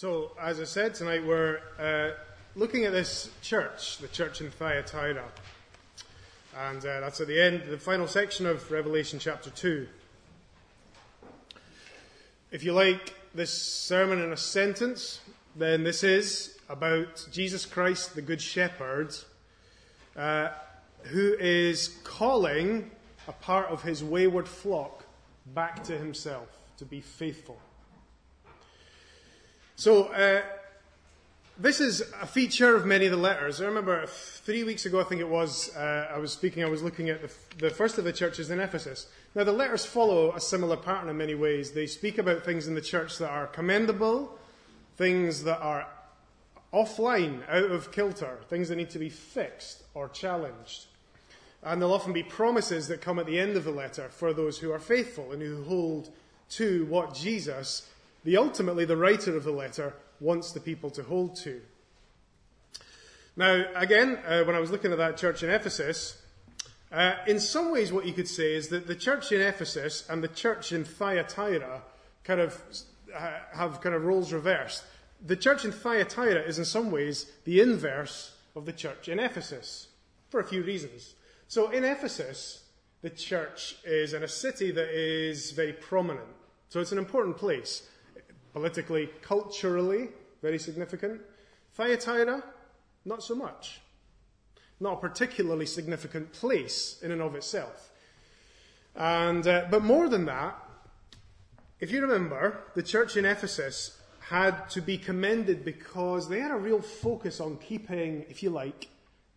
So, as I said tonight, we're uh, looking at this church, the church in Thyatira. And uh, that's at the end, the final section of Revelation chapter 2. If you like this sermon in a sentence, then this is about Jesus Christ, the Good Shepherd, uh, who is calling a part of his wayward flock back to himself to be faithful. So, uh, this is a feature of many of the letters. I remember three weeks ago, I think it was, uh, I was speaking, I was looking at the, the, first of the churches in Ephesus. Now, the letters follow a similar pattern in many ways. They speak about things in the church that are commendable, things that are offline, out of kilter, things that need to be fixed or challenged. And there'll often be promises that come at the end of the letter for those who are faithful and who hold to what Jesus the ultimately the writer of the letter wants the people to hold to. Now, again, uh, when I was looking at that church in Ephesus, uh, in some ways, what you could say is that the church in Ephesus and the church in Thyatira kind of uh, have kind of roles reversed. The church in Thyatira is in some ways the inverse of the church in Ephesus for a few reasons. So, in Ephesus, the church is in a city that is very prominent. So, it's an important place politically, culturally, very significant. Thyatira, not so much. Not a particularly significant place in and of itself. And, uh, but more than that, if you remember, the church in Ephesus had to be commended because they had a real focus on keeping, if you like,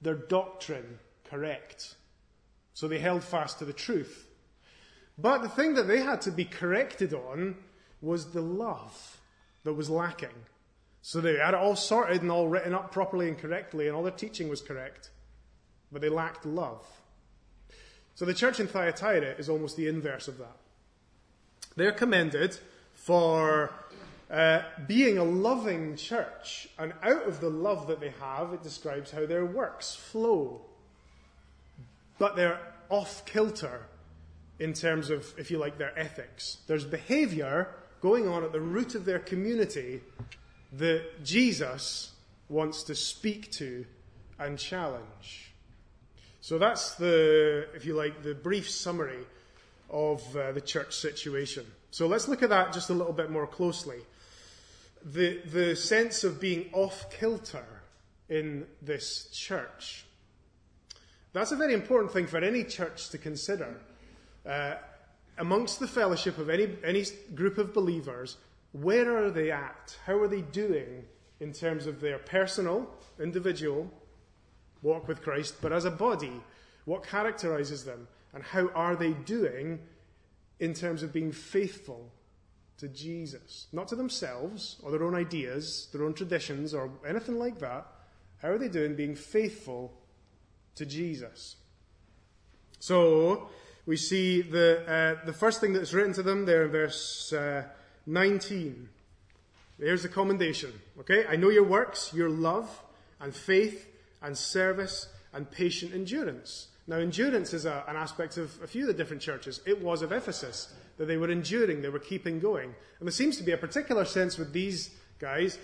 their doctrine correct. So they held fast to the truth. But the thing that they had to be corrected on was the love that was lacking. So they had it all sorted and all written up properly and correctly, and all their teaching was correct. But they lacked love. So the church in Thyatira is almost the inverse of that. They're commended for uh, being a loving church, and out of the love that they have, it describes how their works flow. But they're off kilter in terms of, if you like, their ethics. There's behavior going on at the root of their community that Jesus wants to speak to and challenge. So that's the, if you like, the brief summary of uh, the church situation. So let's look at that just a little bit more closely. The, the sense of being off kilter in this church. That's a very important thing for any church to consider. Uh, amongst the fellowship of any, any group of believers, where are they at? How are they doing in terms of their personal, individual walk with Christ, but as a body? What characterizes them? And how are they doing in terms of being faithful to Jesus? Not to themselves or their own ideas, their own traditions, or anything like that. How are they doing being faithful to Jesus? So, we see the, uh, the first thing that's written to them there in verse uh, 19. Here's the commendation. Okay? I know your works, your love, and faith, and service, and patient endurance. Now, endurance is a, an aspect of a few of the different churches. It was of Ephesus that they were enduring, they were keeping going. And there seems to be a particular sense with these guys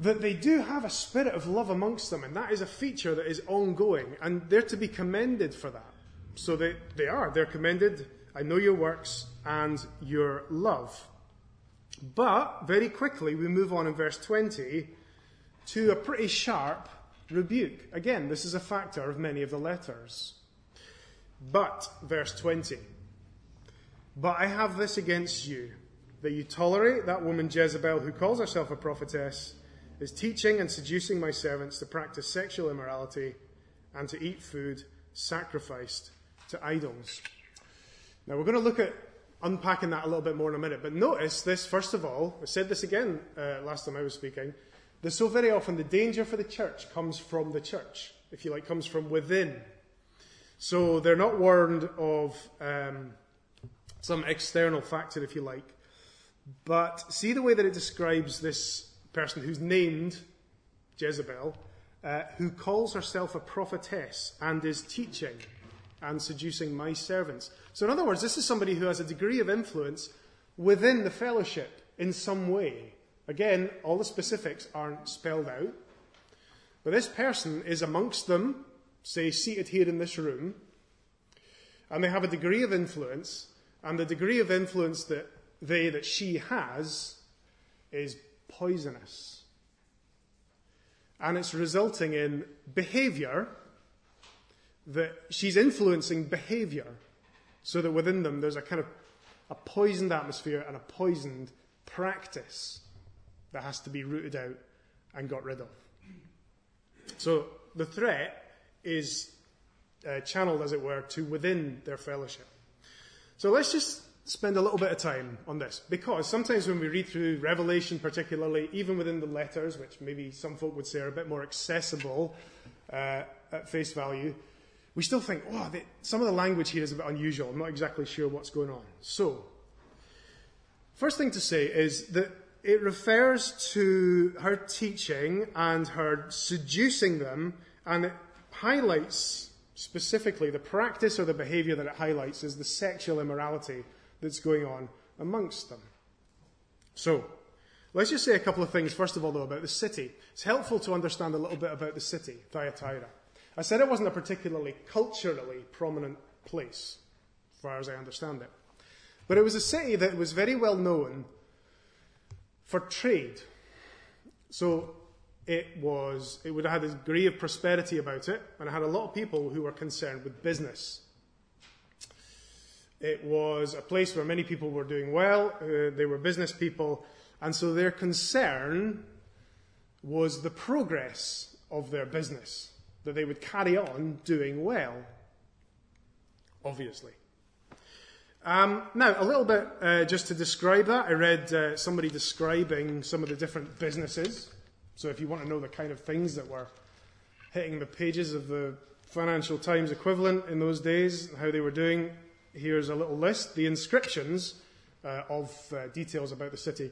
that they do have a spirit of love amongst them, and that is a feature that is ongoing, and they're to be commended for that. So they, they are. They're commended. I know your works and your love. But very quickly, we move on in verse 20 to a pretty sharp rebuke. Again, this is a factor of many of the letters. But, verse 20. But I have this against you, that you tolerate that woman Jezebel, who calls herself a prophetess, is teaching and seducing my servants to practice sexual immorality and to eat food sacrificed to idols. Now we're going to look at unpacking that a little bit more in a minute, but notice this first of all. I said this again uh, last time I was speaking. That so very often the danger for the church comes from the church, if you like, comes from within. So they're not warned of um, some external factor, if you like. But see the way that it describes this person who's named Jezebel, uh, who calls herself a prophetess and is teaching and seducing my servants. So, in other words, this is somebody who has a degree of influence within the fellowship in some way. Again, all the specifics aren't spelled out. But this person is amongst them, say, seated here in this room, and they have a degree of influence, and the degree of influence that they, that she has, is poisonous. And it's resulting in behavior that she's influencing behavior so that within them there's a kind of a poisoned atmosphere and a poisoned practice that has to be rooted out and got rid of. So the threat is uh, channeled, as it were, to within their fellowship. So let's just spend a little bit of time on this because sometimes when we read through Revelation, particularly, even within the letters, which maybe some folk would say are a bit more accessible uh, at face value, we still think, oh, some of the language here is a bit unusual. I'm not exactly sure what's going on. So, first thing to say is that it refers to her teaching and her seducing them, and it highlights specifically the practice or the behavior that it highlights is the sexual immorality that's going on amongst them. So, let's just say a couple of things, first of all, though, about the city. It's helpful to understand a little bit about the city, Thyatira. I said it wasn't a particularly culturally prominent place, as far as I understand it. But it was a city that was very well known for trade. So it was it would have had a degree of prosperity about it, and it had a lot of people who were concerned with business. It was a place where many people were doing well, uh, they were business people, and so their concern was the progress of their business that they would carry on doing well, obviously. Um, now, a little bit uh, just to describe that. I read uh, somebody describing some of the different businesses. So, if you want to know the kind of things that were hitting the pages of the Financial Times equivalent in those days, how they were doing, here's a little list. The inscriptions uh, of uh, details about the city,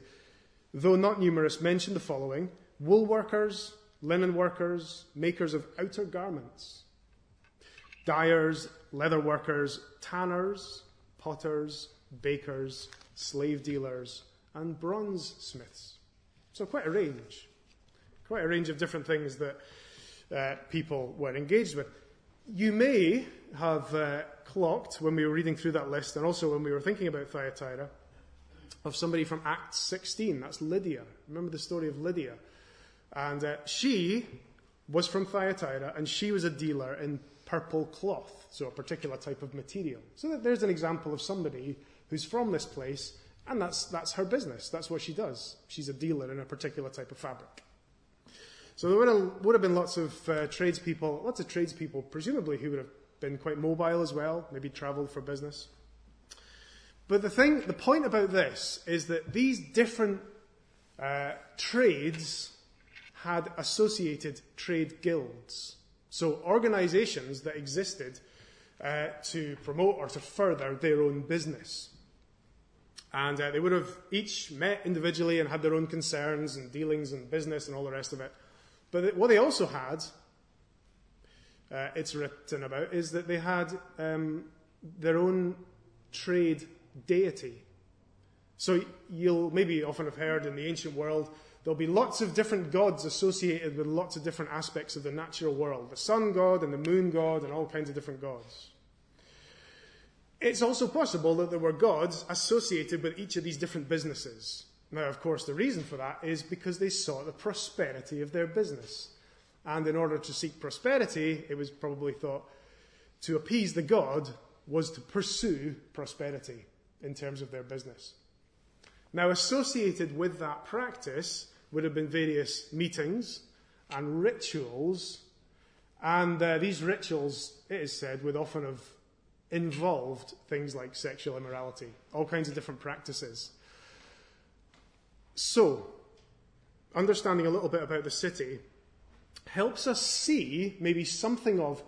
though not numerous, mention the following wool workers, linen workers, makers of outer garments, dyers, leather workers, tanners, potters, bakers, slave dealers, and bronze smiths. So, quite a range. Quite a range of different things that uh, people were engaged with. You may have uh, clocked when we were reading through that list, and also when we were thinking about Thyatira, of somebody from Acts 16. That's Lydia. Remember the story of Lydia? And uh, she was from Thyatira, and she was a dealer in purple cloth, so a particular type of material. So there's an example of somebody who's from this place, and that's, that's her business. That's what she does. She's a dealer in a particular type of fabric. So there would have, would have been lots of uh, tradespeople, lots of tradespeople, presumably, who would have been quite mobile as well, maybe travelled for business. But the thing, the point about this is that these different uh, trades had associated trade guilds. So organizations that existed uh, to promote or to further their own business. And uh, they would have each met individually and had their own concerns and dealings and business and all the rest of it. But what they also had, uh, it's written about, is that they had um, their own trade deity. So you'll maybe often have heard in the ancient world There'll be lots of different gods associated with lots of different aspects of the natural world the sun god and the moon god and all kinds of different gods. It's also possible that there were gods associated with each of these different businesses. Now, of course, the reason for that is because they sought the prosperity of their business. And in order to seek prosperity, it was probably thought to appease the god was to pursue prosperity in terms of their business. Now, associated with that practice would have been various meetings and rituals. And uh, these rituals, it is said, would often have involved things like sexual immorality, all kinds of different practices. So, understanding a little bit about the city helps us see maybe something of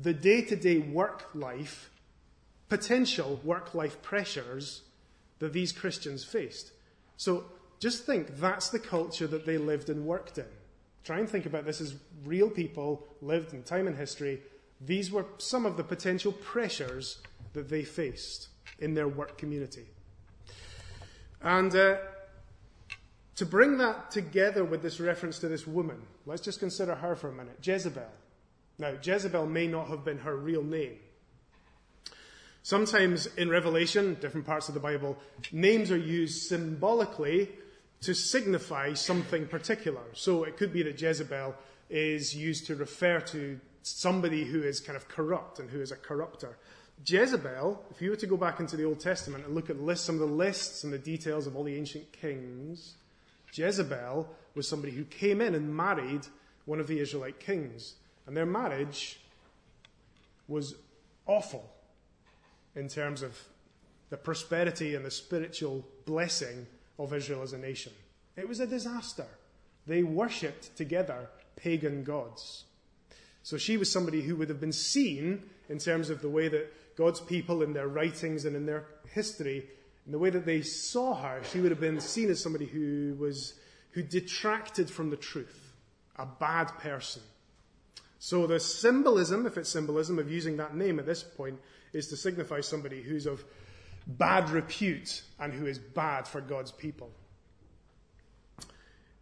the day to day work life, potential work life pressures that these Christians faced. So, just think that's the culture that they lived and worked in. Try and think about this as real people lived in time and history. These were some of the potential pressures that they faced in their work community. And uh, to bring that together with this reference to this woman, let's just consider her for a minute Jezebel. Now, Jezebel may not have been her real name. Sometimes in Revelation, different parts of the Bible, names are used symbolically to signify something particular. So it could be that Jezebel is used to refer to somebody who is kind of corrupt and who is a corrupter. Jezebel, if you were to go back into the Old Testament and look at some of the lists and the details of all the ancient kings, Jezebel was somebody who came in and married one of the Israelite kings. And their marriage was awful in terms of the prosperity and the spiritual blessing of Israel as a nation. It was a disaster. They worshipped together pagan gods. So she was somebody who would have been seen in terms of the way that God's people in their writings and in their history, in the way that they saw her, she would have been seen as somebody who was who detracted from the truth, a bad person. So the symbolism, if it's symbolism of using that name at this point, is to signify somebody who's of bad repute and who is bad for God's people.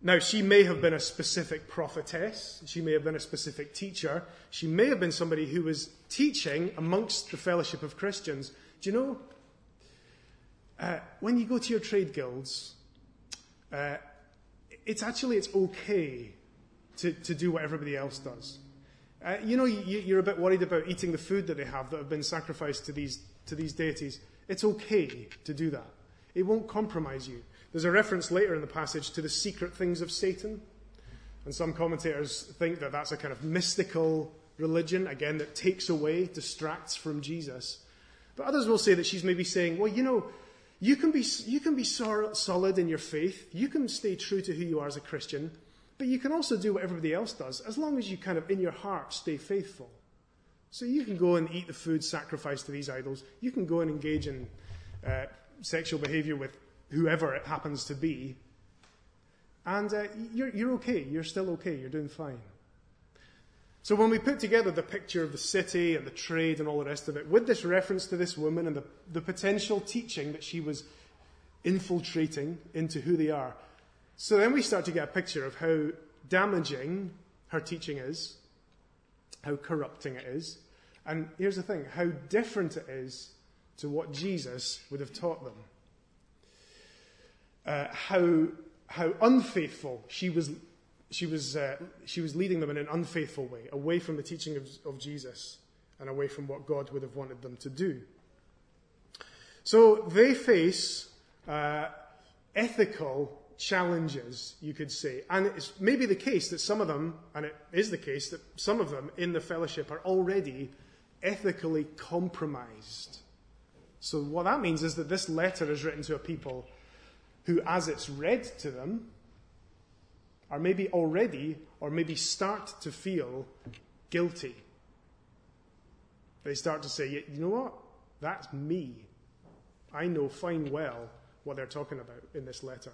Now, she may have been a specific prophetess. She may have been a specific teacher. She may have been somebody who was teaching amongst the fellowship of Christians. Do you know, uh, when you go to your trade guilds, uh, it's actually, it's okay to, to do what everybody else does. Uh, you know, you, you're a bit worried about eating the food that they have that have been sacrificed to these, to these deities. It's okay to do that. It won't compromise you. There's a reference later in the passage to the secret things of Satan. And some commentators think that that's a kind of mystical religion, again, that takes away, distracts from Jesus. But others will say that she's maybe saying, well, you know, you can be, you can be solid in your faith. You can stay true to who you are as a Christian. But you can also do what everybody else does, as long as you kind of, in your heart, stay faithful. So you can go and eat the food sacrificed to these idols. You can go and engage in uh, sexual behavior with whoever it happens to be. And uh, you're, you're okay. You're still okay. You're doing fine. So when we put together the picture of the city and the trade and all the rest of it, with this reference to this woman and the, the potential teaching that she was infiltrating into who they are, so then we start to get a picture of how damaging her teaching is, how corrupting it is, and here's the thing how different it is to what Jesus would have taught them. Uh, how, how unfaithful she was, she, was, uh, she was leading them in an unfaithful way, away from the teaching of, of Jesus and away from what God would have wanted them to do. So they face uh, ethical challenges, you could say. And it's maybe the case that some of them, and it is the case that some of them in the fellowship are already ethically compromised. So, what that means is that this letter is written to a people who, as it's read to them, are maybe already or maybe start to feel guilty. They start to say, you know what? That's me. I know fine well what they're talking about in this letter.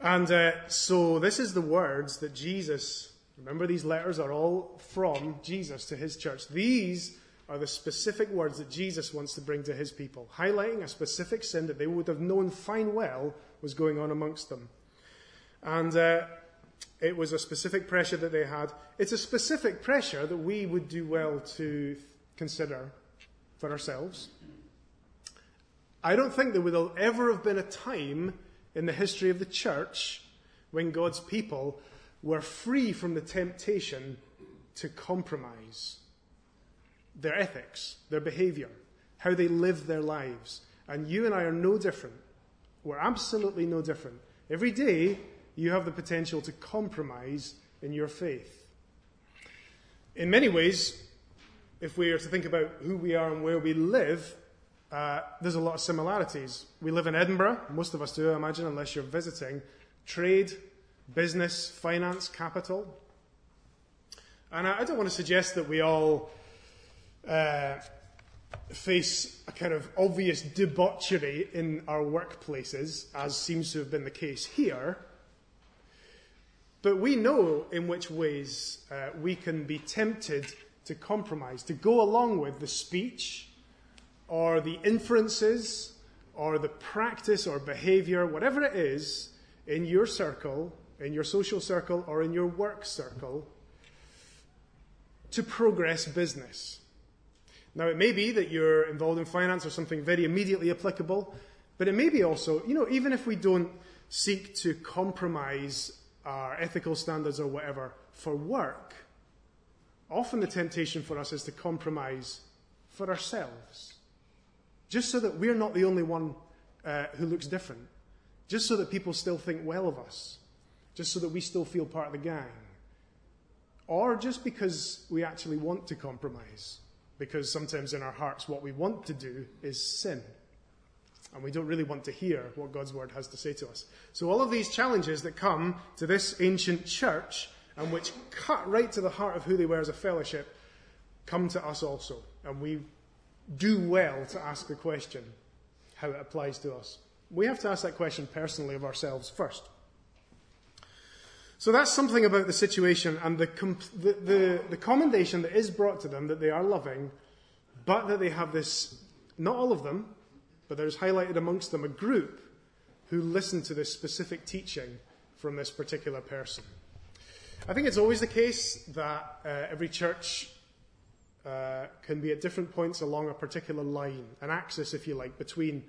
And uh, so this is the words that Jesus, remember these letters are all from Jesus to his church. These are the specific words that Jesus wants to bring to his people, highlighting a specific sin that they would have known fine well was going on amongst them. And uh, it was a specific pressure that they had. It's a specific pressure that we would do well to consider for ourselves. I don't think there would ever have been a time in the history of the church when God's people were free from the temptation to compromise their ethics, their behavior, how they live their lives. And you and I are no different. We're absolutely no different. Every day, you have the potential to compromise in your faith. In many ways, if we are to think about who we are and where we live, uh, there's a lot of similarities. We live in Edinburgh, most of us do, I imagine, unless you're visiting. Trade, business, finance, capital. And I, I don't want to suggest that we all uh, face a kind of obvious debauchery in our workplaces, as seems to have been the case here. But we know in which ways uh, we can be tempted to compromise, to go along with the speech or the inferences or the practice or behavior, whatever it is, in your circle, in your social circle, or in your work circle, to progress business. Now, it may be that you're involved in finance or something very immediately applicable, but it may be also, you know, even if we don't seek to compromise our ethical standards or whatever for work, often the temptation for us is to compromise for ourselves, just so that we're not the only one uh, who looks different, just so that people still think well of us, just so that we still feel part of the gang, or just because we actually want to compromise, because sometimes in our hearts what we want to do is sin. And we don't really want to hear what God's word has to say to us. So, all of these challenges that come to this ancient church and which cut right to the heart of who they were as a fellowship come to us also. And we do well to ask the question how it applies to us. We have to ask that question personally of ourselves first. So that's something about the situation and the, the, the, the, commendation that is brought to them that they are loving, but that they have this, not all of them, but there's highlighted amongst them a group who listen to this specific teaching from this particular person. I think it's always the case that uh, every church uh, can be at different points along a particular line, an axis, if you like, between,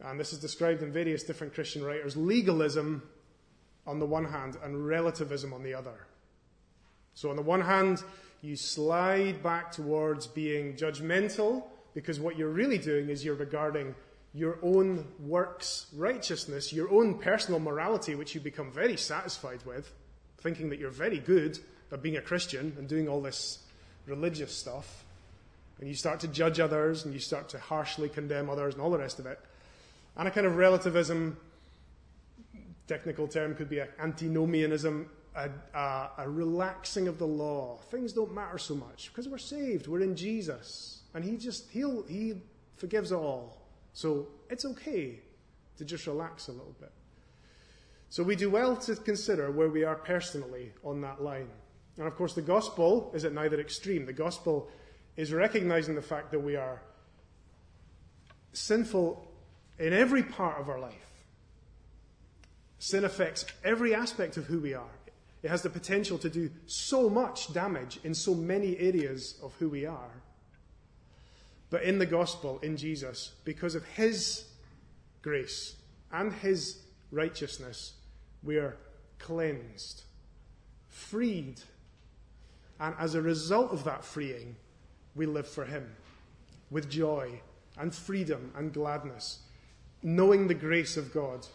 and this is described in various different Christian writers, legalism on the one hand and relativism on the other. So, on the one hand, you slide back towards being judgmental because what you're really doing is you're regarding your own works righteousness, your own personal morality, which you become very satisfied with, thinking that you're very good at being a Christian and doing all this religious stuff. And you start to judge others and you start to harshly condemn others and all the rest of it. And a kind of relativism technical term could be antinomianism, a, a, a, relaxing of the law. Things don't matter so much because we're saved. We're in Jesus, and He just He'll He forgives all. So it's okay to just relax a little bit. So we do well to consider where we are personally on that line. And of course, the gospel is at neither extreme. The gospel is recognizing the fact that we are sinful in every part of our life. Sin affects every aspect of who we are. It has the potential to do so much damage in so many areas of who we are. But in the gospel, in Jesus, because of his grace and his righteousness, we are cleansed, freed, and as a result of that freeing, we live for him with joy and freedom and gladness, knowing the grace of God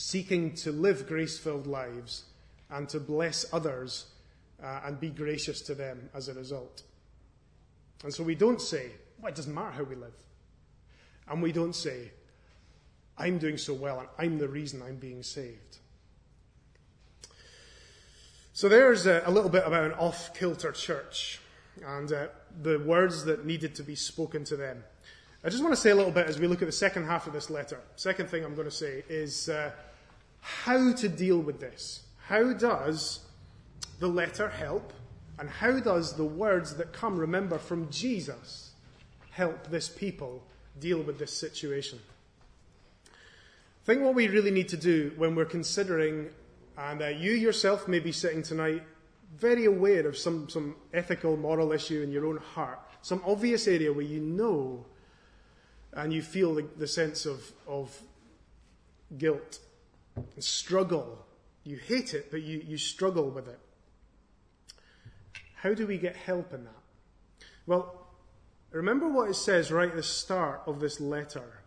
seeking to live grace filled lives and to bless others uh, and be gracious to them as a result. And so we don't say, well, it doesn't matter how we live. And we don't say, I'm doing so well and I'm the reason I'm being saved. So there's a, a little bit about an off kilter church and uh, the words that needed to be spoken to them. I just want to say a little bit as we look at the second half of this letter. Second thing I'm going to say is uh, how to deal with this. How does the letter help? And how does the words that come, remember, from Jesus help this people deal with this situation? I think what we really need to do when we're considering, and uh, you yourself may be sitting tonight very aware of some, some ethical, moral issue in your own heart, some obvious area where you know and you feel the, the sense of, of guilt struggle. You hate it, but you, you struggle with it. How do we get help in that? Well, remember what it says right at the start of this letter.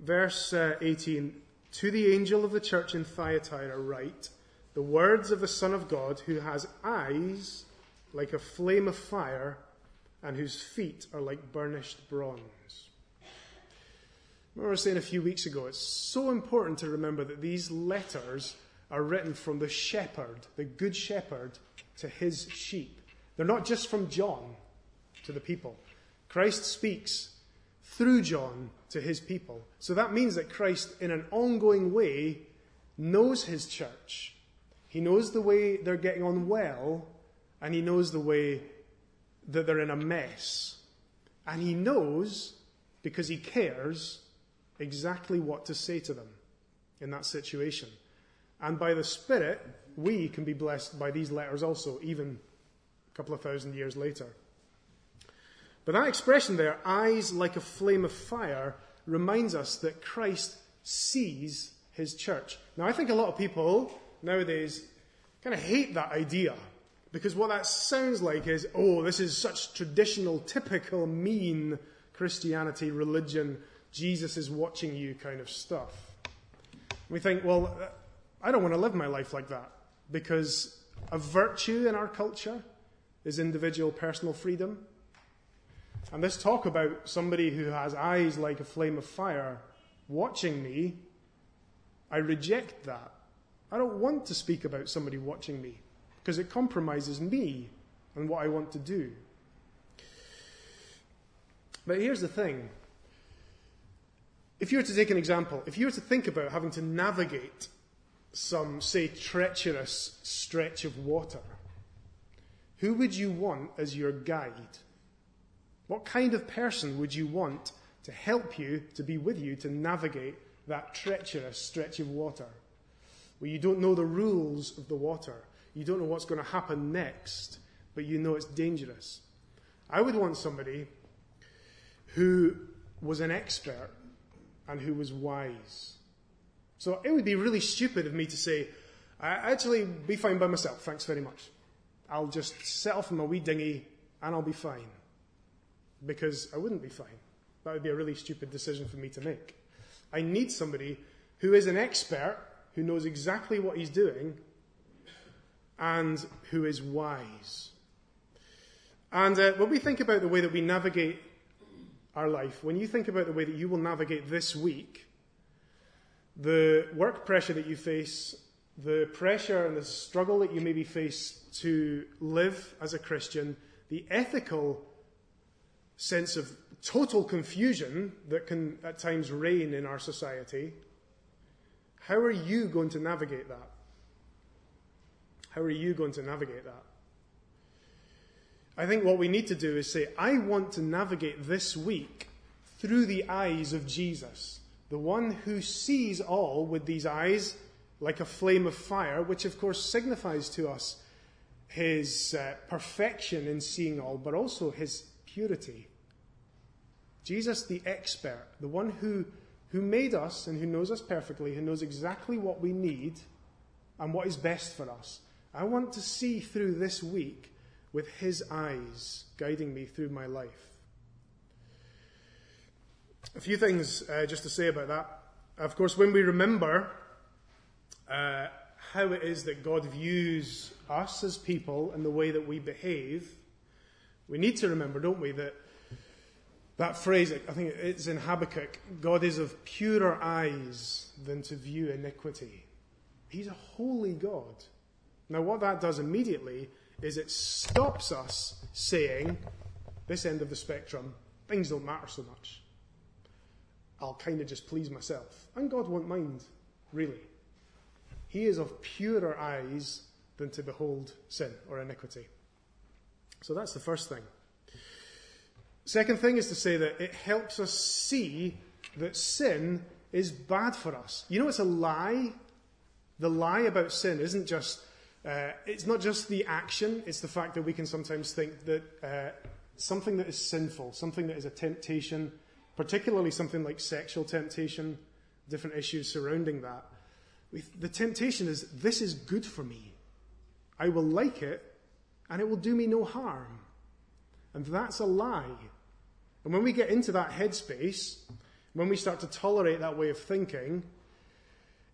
Verse uh, 18 To the angel of the church in Thyatira, write the words of the Son of God, who has eyes like a flame of fire and whose feet are like burnished bronze. Remember I was saying a few weeks ago, it's so important to remember that these letters are written from the shepherd, the good shepherd, to his sheep. They're not just from John to the people. Christ speaks through John to his people. So that means that Christ, in an ongoing way, knows his church. He knows the way they're getting on well, and he knows the way that they're in a mess. And he knows, because he cares, exactly what to say to them in that situation. And by the Spirit, we can be blessed by these letters also, even a couple of thousand years later. But that expression there, eyes like a flame of fire, reminds us that Christ sees his church. Now, I think a lot of people nowadays kind of hate that idea because what that sounds like is, oh, this is such traditional, typical, mean Christianity, religion, Jesus is watching you kind of stuff. We think, well, I don't want to live my life like that because a virtue in our culture is individual personal freedom. And this talk about somebody who has eyes like a flame of fire watching me, I reject that. I don't want to speak about somebody watching me because it compromises me and what I want to do. But here's the thing. If you were to take an example, if you were to think about having to navigate some, say, treacherous stretch of water, who would you want as your guide? What kind of person would you want to help you, to be with you, to navigate that treacherous stretch of water? Where you don't know the rules of the water, you don't know what's going to happen next, but you know it's dangerous. I would want somebody who was an expert and who was wise. So it would be really stupid of me to say, I actually be fine by myself, thanks very much. I'll just set off in my wee dinghy and I'll be fine. Because I wouldn't be fine. That would be a really stupid decision for me to make. I need somebody who is an expert, who knows exactly what he's doing, and who is wise. And uh, when we think about the way that we navigate our life, when you think about the way that you will navigate this week, the work pressure that you face, the pressure and the struggle that you maybe face to live as a Christian, the ethical sense of total confusion that can at times reign in our society, how are you going to navigate that? How are you going to navigate that? I think what we need to do is say, I want to navigate this week through the eyes of Jesus, the one who sees all with these eyes like a flame of fire, which of course signifies to us his uh, perfection in seeing all, but also his purity. Jesus, the expert, the one who, who made us and who knows us perfectly, who knows exactly what we need and what is best for us. I want to see through this week with His eyes guiding me through my life. A few things uh, just to say about that. Of course, when we remember uh, how it is that God views us as people and the way that we behave, we need to remember, don't we, that that phrase, I think it's in Habakkuk God is of purer eyes than to view iniquity. He's a holy God. Now, what that does immediately is it stops us saying, this end of the spectrum, things don't matter so much. I'll kind of just please myself. And God won't mind, really. He is of purer eyes than to behold sin or iniquity. So that's the first thing. Second thing is to say that it helps us see that sin is bad for us. You know, it's a lie. The lie about sin isn't just uh, it's not just the action, it's the fact that we can sometimes think that uh, something that is sinful, something that is a temptation, particularly something like sexual temptation, different issues surrounding that. The temptation is this is good for me. I will like it, and it will do me no harm. And that's a lie. And when we get into that headspace, when we start to tolerate that way of thinking,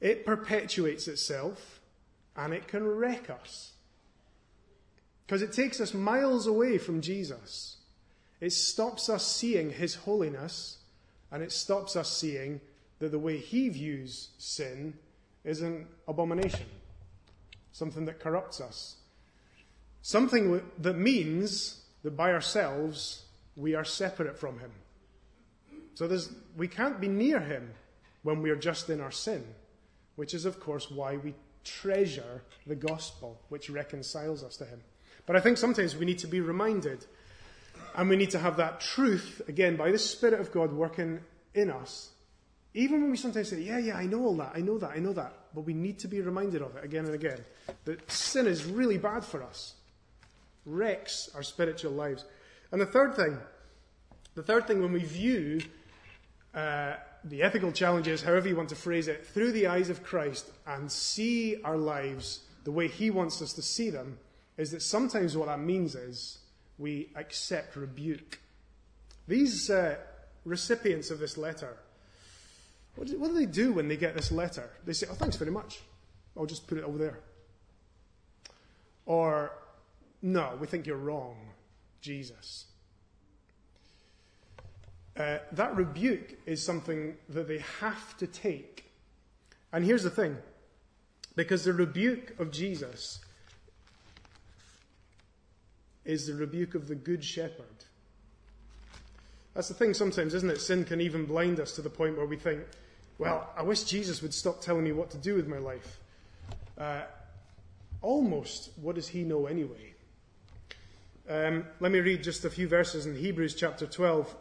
it perpetuates itself and it can wreck us. Because it takes us miles away from Jesus. It stops us seeing his holiness, and it stops us seeing that the way he views sin is an abomination, something that corrupts us, something that means that by ourselves we are separate from him. So we can't be near him when we are just in our sin, which is, of course, why we treasure the gospel which reconciles us to Him. But I think sometimes we need to be reminded, and we need to have that truth, again, by the Spirit of God working in us, Even when we sometimes say, Yeah, yeah, I know all that, I know that, I know that, but we need to be reminded of it again and again that sin is really bad for us, wrecks our spiritual lives. And the third thing, the third thing when we view uh, the ethical challenges, however you want to phrase it, through the eyes of Christ and see our lives the way He wants us to see them, is that sometimes what that means is we accept rebuke. These uh, recipients of this letter, what do, what do they do when they get this letter? They say, Oh, thanks very much. I'll just put it over there. Or, No, we think you're wrong, Jesus. Uh, that rebuke is something that they have to take. And here's the thing because the rebuke of Jesus is the rebuke of the Good Shepherd. That's the thing sometimes, isn't it? Sin can even blind us to the point where we think, well, I wish Jesus would stop telling me what to do with my life. Uh, almost, what does he know anyway? Um, let me read just a few verses in Hebrews chapter 12.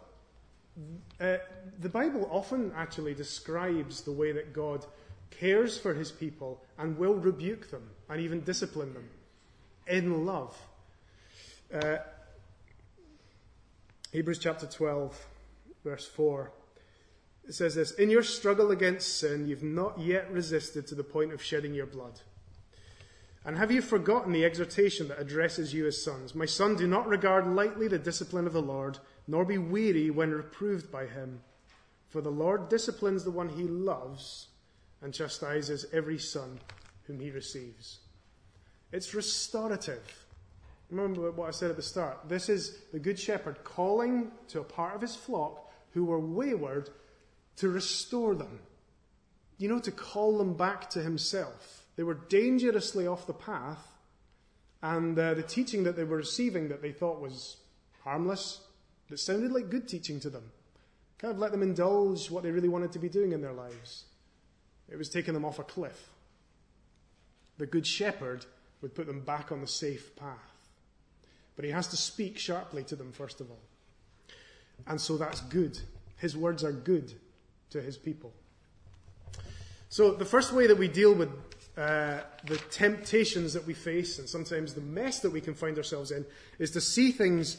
Uh, the Bible often actually describes the way that God cares for his people and will rebuke them and even discipline them in love. Uh, Hebrews chapter 12, verse 4. It says this In your struggle against sin, you've not yet resisted to the point of shedding your blood. And have you forgotten the exhortation that addresses you as sons? My son, do not regard lightly the discipline of the Lord, nor be weary when reproved by him. For the Lord disciplines the one he loves and chastises every son whom he receives. It's restorative. Remember what I said at the start. This is the Good Shepherd calling to a part of his flock who were wayward to restore them. You know, to call them back to himself. They were dangerously off the path, and uh, the teaching that they were receiving that they thought was harmless, that sounded like good teaching to them, kind of let them indulge what they really wanted to be doing in their lives. It was taking them off a cliff. The Good Shepherd would put them back on the safe path. But he has to speak sharply to them, first of all. And so that's good. His words are good to his people. So, the first way that we deal with uh, the temptations that we face and sometimes the mess that we can find ourselves in is to see things,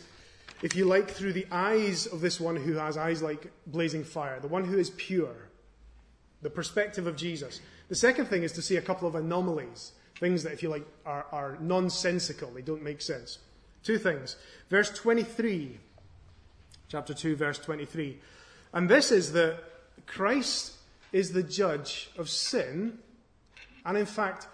if you like, through the eyes of this one who has eyes like blazing fire, the one who is pure, the perspective of Jesus. The second thing is to see a couple of anomalies, things that, if you like, are, are nonsensical, they don't make sense. Two things. Verse 23, chapter 2, verse 23. And this is that Christ is the judge of sin. And in fact,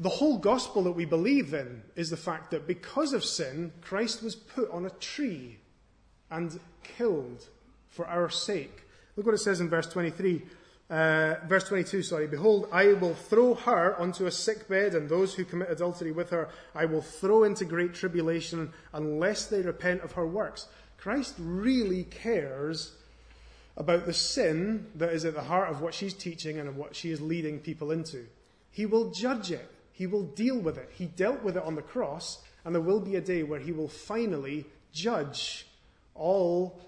the whole gospel that we believe in is the fact that because of sin, Christ was put on a tree and killed for our sake. Look what it says in verse 23. Uh, verse 22, sorry. Behold, I will throw her onto a sick bed, and those who commit adultery with her I will throw into great tribulation unless they repent of her works. Christ really cares about the sin that is at the heart of what she's teaching and of what she is leading people into. He will judge it. He will deal with it. He dealt with it on the cross, and there will be a day where he will finally judge all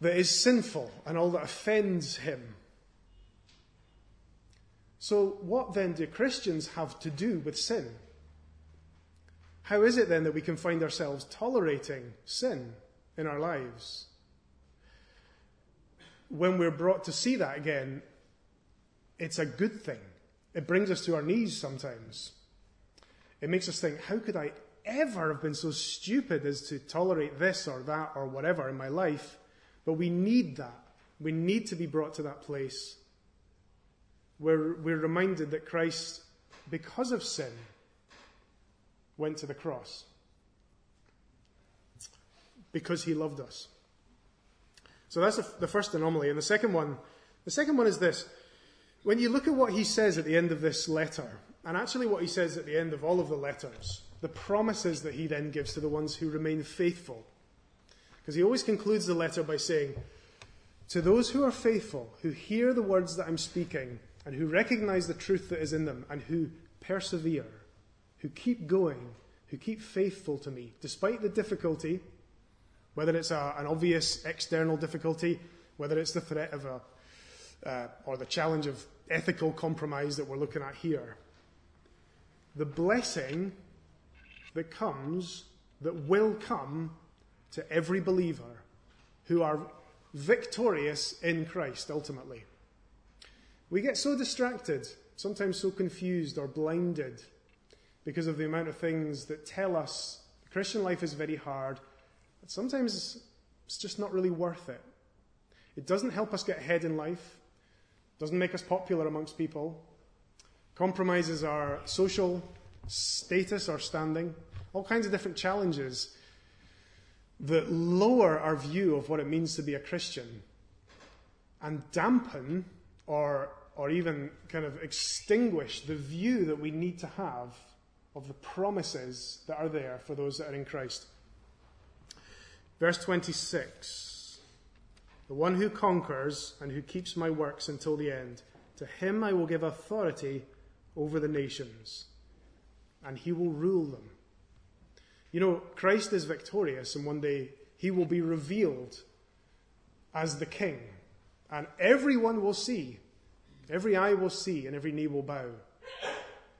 that is sinful and all that offends him. So, what then do Christians have to do with sin? How is it then that we can find ourselves tolerating sin in our lives? When we're brought to see that again, it's a good thing. It brings us to our knees sometimes. It makes us think, how could I ever have been so stupid as to tolerate this or that or whatever in my life? But we need that. We need to be brought to that place we're, we're reminded that Christ, because of sin, went to the cross. Because he loved us. So that's the first anomaly. And the second one, the second one is this. When you look at what he says at the end of this letter, and actually what he says at the end of all of the letters, the promises that he then gives to the ones who remain faithful. Because he always concludes the letter by saying, To those who are faithful, who hear the words that I'm speaking, and who recognize the truth that is in them and who persevere, who keep going, who keep faithful to me, despite the difficulty, whether it's a, an obvious external difficulty, whether it's the threat of a, Uh, or the challenge of ethical compromise that we're looking at here. The blessing that comes, that will come to every believer who are victorious in Christ ultimately. We get so distracted, sometimes so confused or blinded because of the amount of things that tell us Christian life is very hard, but sometimes it's just not really worth it. It doesn't help us get ahead in life, doesn't make us popular amongst people, compromises our social status or standing, all kinds of different challenges that lower our view of what it means to be a Christian and dampen or, or even kind of extinguish the view that we need to have of the promises that are there for those that are in Christ. Verse 26 The one who conquers and who keeps my works until the end, to him I will give authority over the nations, and he will rule them. You know, Christ is victorious, and one day he will be revealed as the king. And everyone will see, every eye will see, and every knee will bow.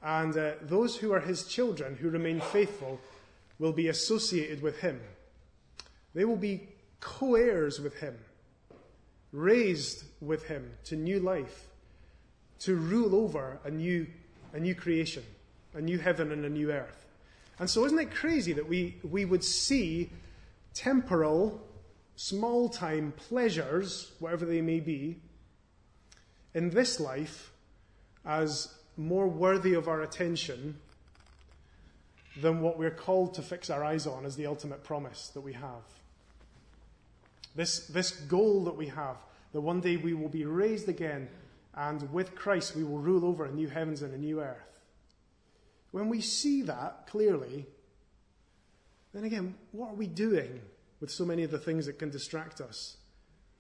And uh, those who are his children, who remain faithful, will be associated with him. They will be co heirs with him, raised with him to new life, to rule over a new, a new creation, a new heaven and a new earth. And so, isn't it crazy that we, we would see temporal, small time pleasures, whatever they may be, in this life as more worthy of our attention than what we're called to fix our eyes on as the ultimate promise that we have? This, this goal that we have, that one day we will be raised again, and with Christ we will rule over a new heavens and a new earth. When we see that clearly, then again, what are we doing with so many of the things that can distract us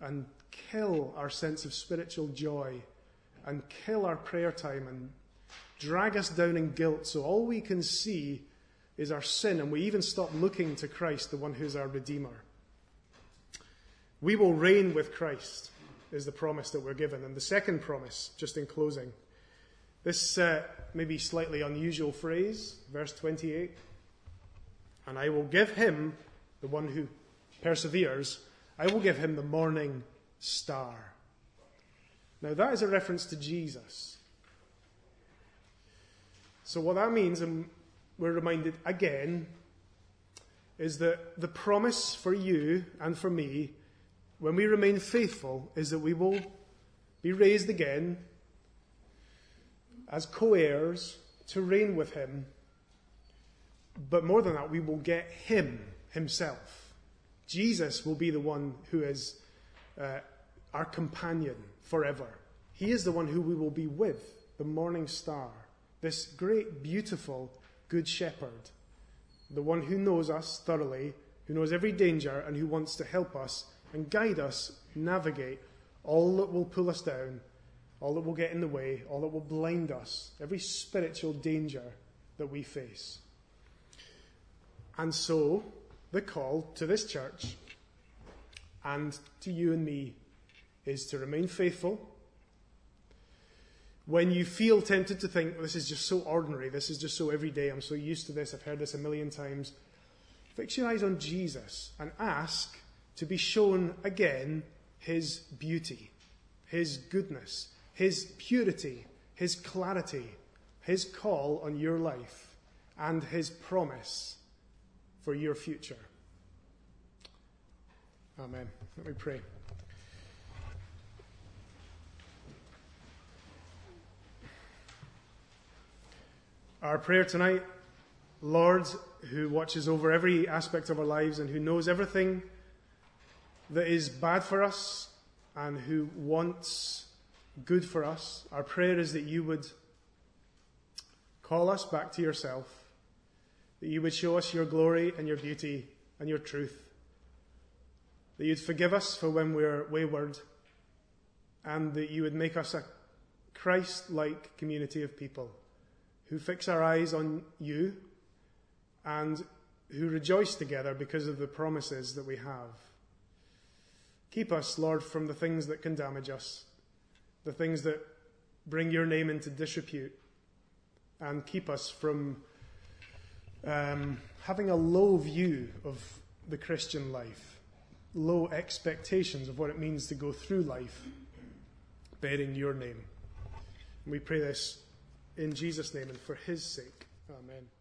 and kill our sense of spiritual joy and kill our prayer time and drag us down in guilt so all we can see is our sin and we even stop looking to Christ, the one who's our Redeemer? We will reign with Christ, is the promise that we're given. And the second promise, just in closing, this uh, maybe slightly unusual phrase, verse 28 And I will give him, the one who perseveres, I will give him the morning star. Now, that is a reference to Jesus. So, what that means, and we're reminded again, is that the promise for you and for me, when we remain faithful, is that we will be raised again as co heirs to reign with him. But more than that, we will get him himself. Jesus will be the one who is uh, our companion forever. He is the one who we will be with, the morning star, this great, beautiful, good shepherd, the one who knows us thoroughly, who knows every danger, and who wants to help us and guide us navigate all that will pull us down all that will get in the way, all that will blind us, every spiritual danger that we face. And so, the call to this church and to you and me is to remain faithful. When you feel tempted to think, this is just so ordinary, this is just so everyday, I'm so used to this, I've heard this a million times, fix your eyes on Jesus and ask to be shown again his beauty, his goodness, his purity, His clarity, His call on your life, and His promise for your future. Amen. Let me pray. Our prayer tonight, Lord, who watches over every aspect of our lives and who knows everything that is bad for us and who wants good for us. Our prayer is that you would call us back to yourself, that you would show us your glory and your beauty and your truth, that you'd forgive us for when we're wayward, and that you would make us a Christ like community of people who fix our eyes on you and who rejoice together because of the promises that we have. Keep us, Lord, from the things that can damage us the things that bring your name into disrepute, and keep us from um, having a low view of the Christian life, low expectations of what it means to go through life bearing your name. And we pray this in Jesus' name and for his sake. Amen.